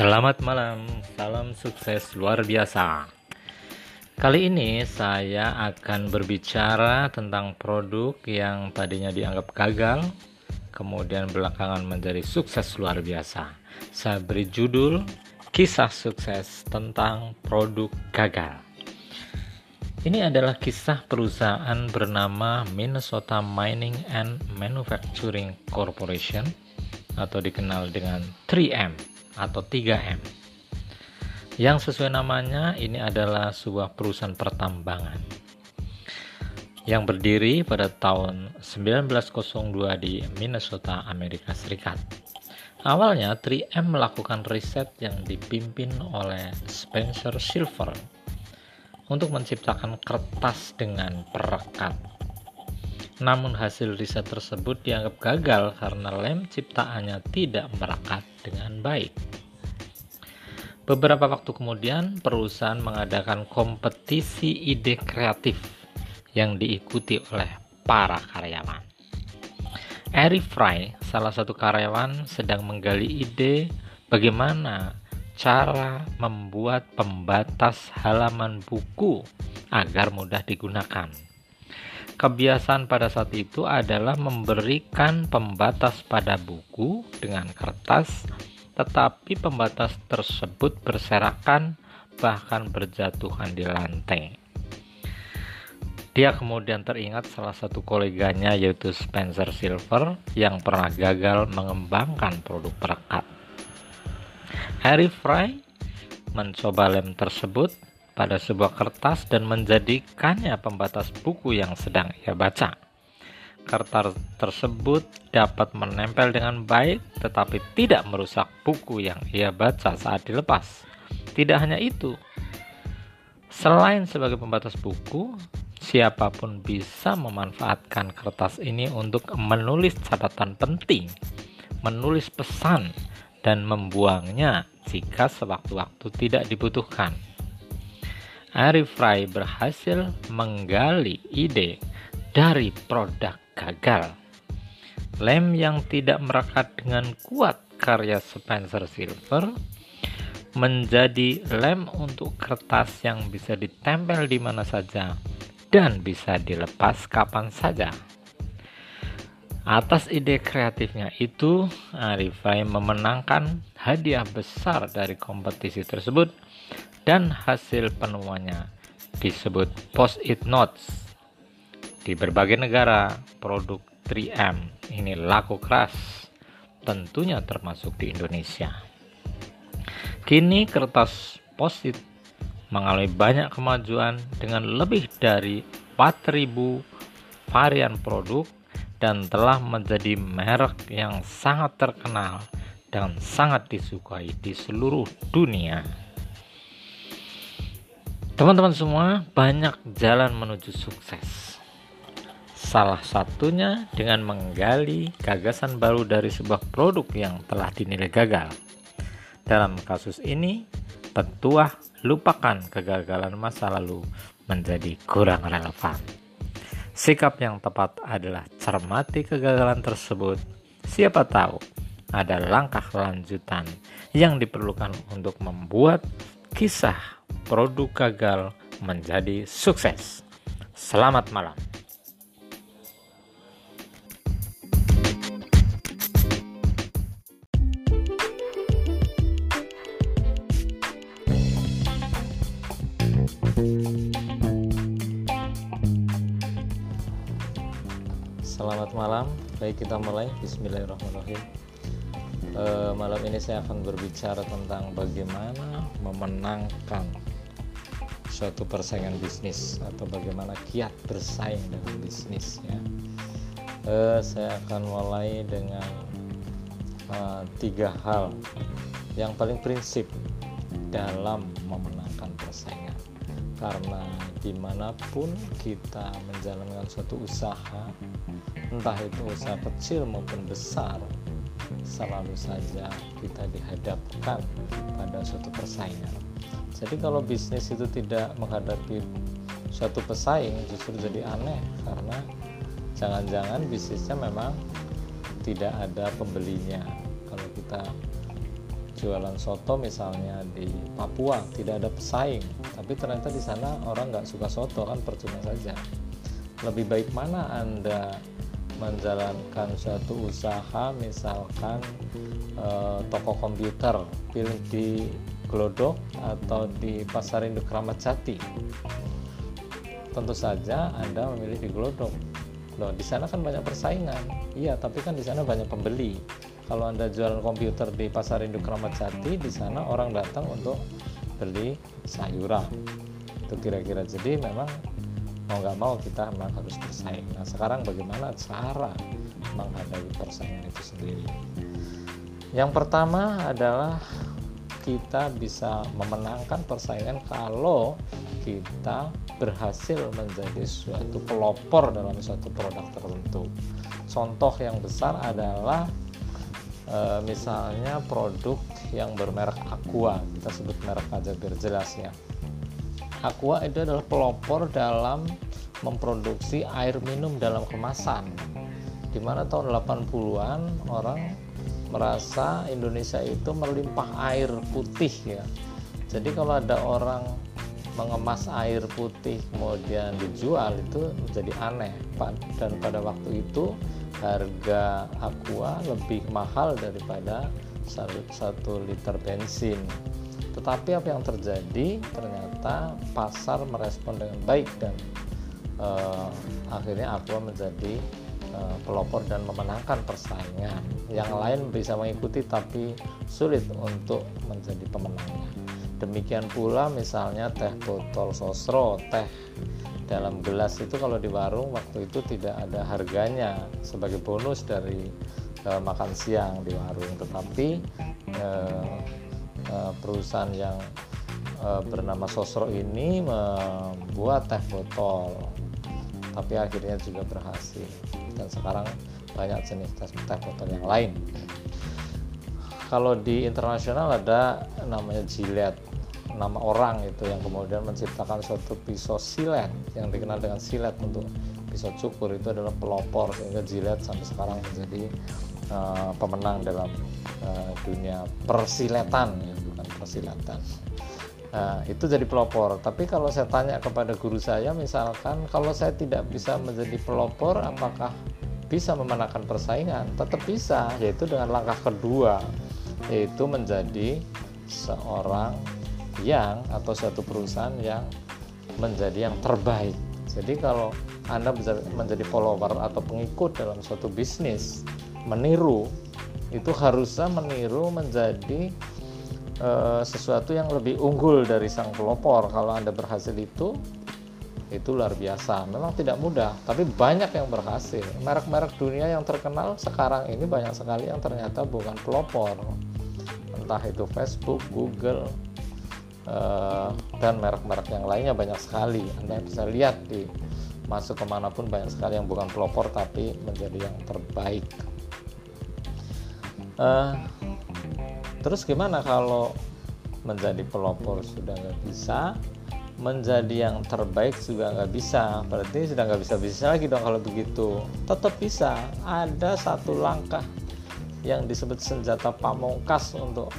Selamat malam, salam sukses luar biasa. Kali ini saya akan berbicara tentang produk yang tadinya dianggap gagal, kemudian belakangan menjadi sukses luar biasa. Saya beri judul Kisah Sukses tentang Produk Gagal. Ini adalah kisah perusahaan bernama Minnesota Mining and Manufacturing Corporation atau dikenal dengan 3M atau 3M. Yang sesuai namanya ini adalah sebuah perusahaan pertambangan yang berdiri pada tahun 1902 di Minnesota, Amerika Serikat. Awalnya 3M melakukan riset yang dipimpin oleh Spencer Silver untuk menciptakan kertas dengan perekat. Namun hasil riset tersebut dianggap gagal karena lem ciptaannya tidak merekat dengan baik. Beberapa waktu kemudian, perusahaan mengadakan kompetisi ide kreatif yang diikuti oleh para karyawan. Eric Fry, salah satu karyawan, sedang menggali ide bagaimana cara membuat pembatas halaman buku agar mudah digunakan. Kebiasaan pada saat itu adalah memberikan pembatas pada buku dengan kertas tetapi pembatas tersebut berserakan bahkan berjatuhan di lantai. Dia kemudian teringat salah satu koleganya yaitu Spencer Silver yang pernah gagal mengembangkan produk perekat. Harry Fry mencoba lem tersebut pada sebuah kertas dan menjadikannya pembatas buku yang sedang ia baca kertas tersebut dapat menempel dengan baik tetapi tidak merusak buku yang ia baca saat dilepas. Tidak hanya itu, selain sebagai pembatas buku, siapa pun bisa memanfaatkan kertas ini untuk menulis catatan penting, menulis pesan, dan membuangnya jika sewaktu-waktu tidak dibutuhkan. Ari Fry berhasil menggali ide dari produk gagal. Lem yang tidak merekat dengan kuat karya Spencer Silver menjadi lem untuk kertas yang bisa ditempel di mana saja dan bisa dilepas kapan saja. Atas ide kreatifnya itu, Arifai memenangkan hadiah besar dari kompetisi tersebut dan hasil penemuannya disebut post-it notes di berbagai negara, produk 3M ini laku keras, tentunya termasuk di Indonesia. Kini kertas posit mengalami banyak kemajuan dengan lebih dari 4000 varian produk dan telah menjadi merek yang sangat terkenal dan sangat disukai di seluruh dunia. Teman-teman semua, banyak jalan menuju sukses Salah satunya dengan menggali gagasan baru dari sebuah produk yang telah dinilai gagal. Dalam kasus ini, tentuah lupakan kegagalan masa lalu menjadi kurang relevan. Sikap yang tepat adalah cermati kegagalan tersebut. Siapa tahu ada langkah lanjutan yang diperlukan untuk membuat kisah produk gagal menjadi sukses. Selamat malam. Selamat malam, baik kita mulai. Bismillahirrahmanirrahim. E, Malam ini saya akan berbicara tentang bagaimana memenangkan suatu persaingan bisnis Atau bagaimana kiat bersaing dalam bisnis ya. e, Saya akan mulai dengan e, tiga hal. Yang paling prinsip dalam memenangkan persaingan karena di mana pun kita menjalankan suatu usaha entah itu usaha kecil maupun besar selalu saja kita dihadapkan pada suatu persaingan. Jadi kalau bisnis itu tidak menghadapi suatu pesaing justru jadi aneh karena jangan-jangan bisnisnya memang tidak ada pembelinya. Kalau kita jualan soto misalnya di Papua tidak ada pesaing. Tapi ternyata di sana orang nggak suka soto kan percuma saja. Lebih baik mana anda menjalankan suatu usaha misalkan eh, toko komputer pilih di Glodok atau di Pasar Induk Ramat Jati? Tentu saja Anda memilih di Glodok. Loh di sana kan banyak persaingan. Iya tapi kan di sana banyak pembeli kalau anda jualan komputer di pasar induk Kramat Jati di sana orang datang untuk beli sayuran. Itu kira-kira. Jadi memang mau nggak mau kita memang harus bersaing. Nah sekarang bagaimana cara menghadapi persaingan itu sendiri? Yang pertama adalah kita bisa memenangkan persaingan kalau kita berhasil menjadi suatu pelopor dalam suatu produk tertentu. Contoh yang besar adalah e, misalnya produk yang bermerek Aqua, kita sebut merek aja biar jelas ya. Aqua itu adalah pelopor dalam memproduksi air minum dalam kemasan. Di mana tahun 80-an orang merasa Indonesia itu melimpah air putih ya. Jadi kalau ada orang mengemas air putih kemudian dijual itu menjadi aneh dan pada waktu itu harga aqua lebih mahal daripada satu liter bensin. Tetapi apa yang terjadi? Ternyata pasar merespon dengan baik dan uh, akhirnya aqua menjadi uh, pelopor dan memenangkan persaingan. Yang lain bisa mengikuti tapi sulit untuk menjadi pemenangnya. Demikian pula misalnya teh botol sosro teh dalam gelas itu kalau di warung waktu itu tidak ada harganya sebagai bonus dari e, makan siang di warung. Tetapi e, e, perusahaan yang e, bernama sosro ini membuat teh botol tapi akhirnya juga berhasil. Dan sekarang banyak jenis teh, teh botol yang lain. Kalau di internasional ada namanya Gillette nama orang itu yang kemudian menciptakan suatu pisau silet yang dikenal dengan silet untuk pisau cukur itu adalah pelopor sehingga jilet sampai sekarang menjadi uh, pemenang dalam uh, dunia persiletan ya bukan persilatan Nah, itu jadi pelopor. Tapi kalau saya tanya kepada guru saya, misalkan kalau saya tidak bisa menjadi pelopor, apakah bisa memenangkan persaingan? Tetap bisa, yaitu dengan langkah kedua, yaitu menjadi seorang yang atau suatu perusahaan yang menjadi yang terbaik. Jadi kalau Anda menjadi follower atau pengikut dalam suatu bisnis, meniru itu harusnya meniru menjadi e, sesuatu yang lebih unggul dari sang pelopor. Kalau Anda berhasil itu itu luar biasa. Memang tidak mudah, tapi banyak yang berhasil. Merek-merek dunia yang terkenal sekarang ini banyak sekali yang ternyata bukan pelopor. Entah itu Facebook, Google, uh, dan merek-merek yang lainnya banyak sekali. Anda bisa lihat di masuk ke mana pun banyak sekali yang bukan pelopor tapi menjadi yang terbaik. Uh, terus gimana kalau menjadi pelopor sudah nggak bisa? Menjadi yang terbaik juga nggak bisa. Berarti sudah nggak bisa bisa lagi dong kalau begitu. Tetap bisa. Ada satu langkah yang disebut senjata pamungkas untuk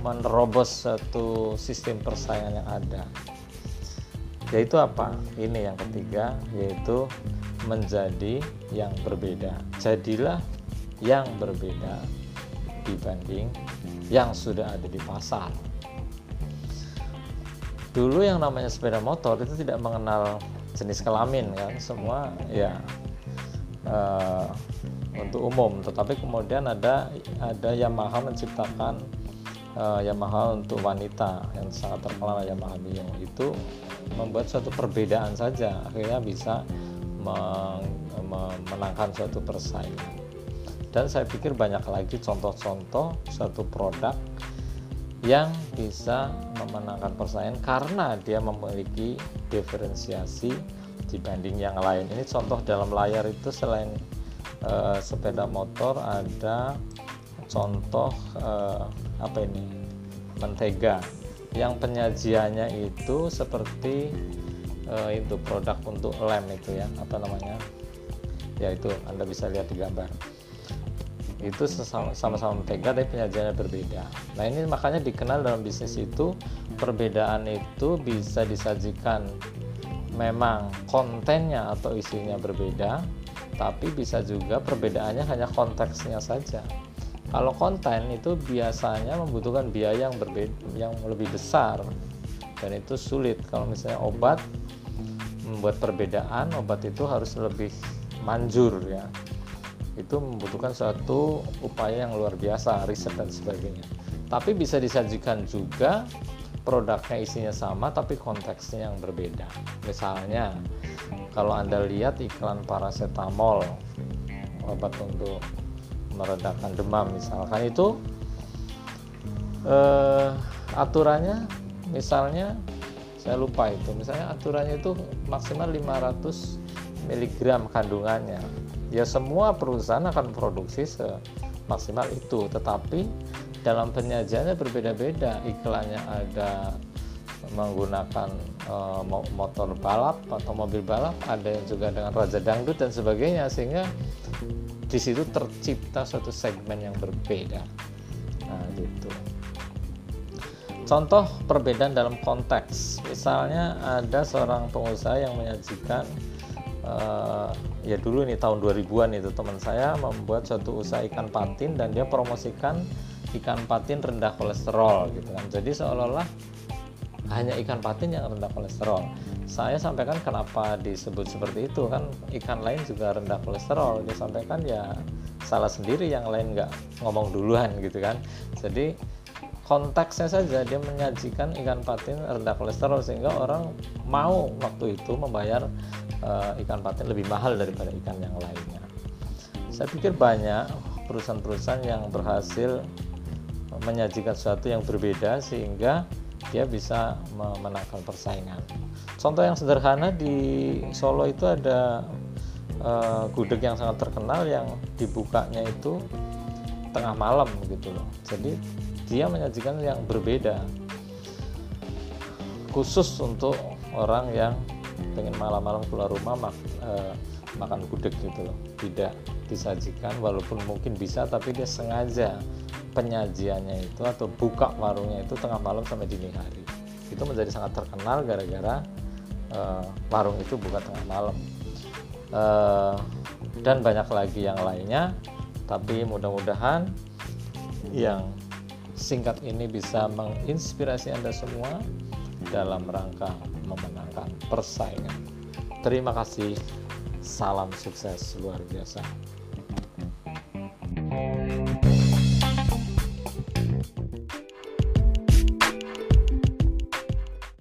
menerobos satu sistem persaingan yang ada. Yaitu apa? Ini yang ketiga yaitu menjadi yang berbeda. Jadilah yang berbeda dibanding yang sudah ada di pasar. Dulu yang namanya sepeda motor itu tidak mengenal jenis kelamin kan semua ya uh, untuk umum. Tetapi kemudian ada ada Yamaha menciptakan uh, Yamaha untuk wanita yang sangat terkenal Yamaha Mio. Itu membuat suatu perbedaan saja. Akhirnya bisa memenangkan suatu persaingan dan saya pikir banyak lagi contoh-contoh suatu produk yang bisa memenangkan persaingan karena dia memiliki diferensiasi dibanding yang lain. Ini contoh dalam layar itu selain uh, sepeda motor ada contoh uh, apa ini mentega yang penyajiannya itu seperti uh, itu produk untuk lem itu ya apa namanya ya itu anda bisa lihat di gambar itu sama-sama mentega tapi penyajiannya berbeda. Nah ini makanya dikenal dalam bisnis itu perbedaan itu bisa disajikan memang kontennya atau isinya berbeda, tapi bisa juga perbedaannya hanya konteksnya saja. Kalau konten itu biasanya membutuhkan biaya yang berbeda, yang lebih besar. Dan itu sulit. Kalau misalnya obat membuat perbedaan, obat itu harus lebih manjur ya. Itu membutuhkan suatu upaya yang luar biasa riset dan sebagainya. Tapi bisa disajikan juga produknya isinya sama tapi konteksnya yang berbeda. Misalnya kalau anda lihat iklan paracetamol obat untuk meredakan demam misalkan itu eh, aturannya misalnya saya lupa itu misalnya aturannya itu maksimal 500 mg kandungannya. Ya semua perusahaan akan produksi semaksimal itu tetapi dalam penyajiannya berbeda-beda. Iklannya ada menggunakan uh, motor balap atau mobil balap ada yang juga dengan raja dangdut dan sebagainya sehingga di situ tercipta suatu segmen yang berbeda. Nah gitu. Contoh perbedaan dalam konteks. Misalnya ada seorang pengusaha yang menyajikan uh, ya dulu nih tahun 2000-an itu teman saya membuat suatu usaha ikan patin dan dia promosikan ikan patin rendah kolesterol gitu kan. Jadi seolah-olah hanya ikan patin yang rendah kolesterol. Saya sampaikan kenapa disebut seperti itu kan ikan lain juga rendah kolesterol. Dia sampaikan ya salah sendiri yang lain nggak ngomong duluan gitu kan. Jadi konteksnya saja dia menyajikan ikan patin rendah kolesterol sehingga orang mau waktu itu membayar uh, ikan patin lebih mahal daripada ikan yang lainnya. Saya pikir banyak perusahaan-perusahaan yang berhasil menyajikan sesuatu yang berbeda sehingga dia bisa memenangkan persaingan. Contoh yang sederhana di Solo itu ada uh, gudeg yang sangat terkenal yang dibukanya itu tengah malam gitu loh. Jadi dia menyajikan yang berbeda khusus untuk orang yang pengen malam-malam keluar rumah mak, eh, makan gudeg gitu loh tidak disajikan walaupun mungkin bisa tapi dia sengaja penyajiannya itu atau buka warungnya itu tengah malam sampai dini hari itu menjadi sangat terkenal gara-gara eh, warung itu buka tengah malam eh, dan banyak lagi yang lainnya tapi mudah-mudahan yang singkat ini bisa menginspirasi Anda semua dalam rangka memenangkan persaingan. Terima kasih. Salam sukses luar biasa.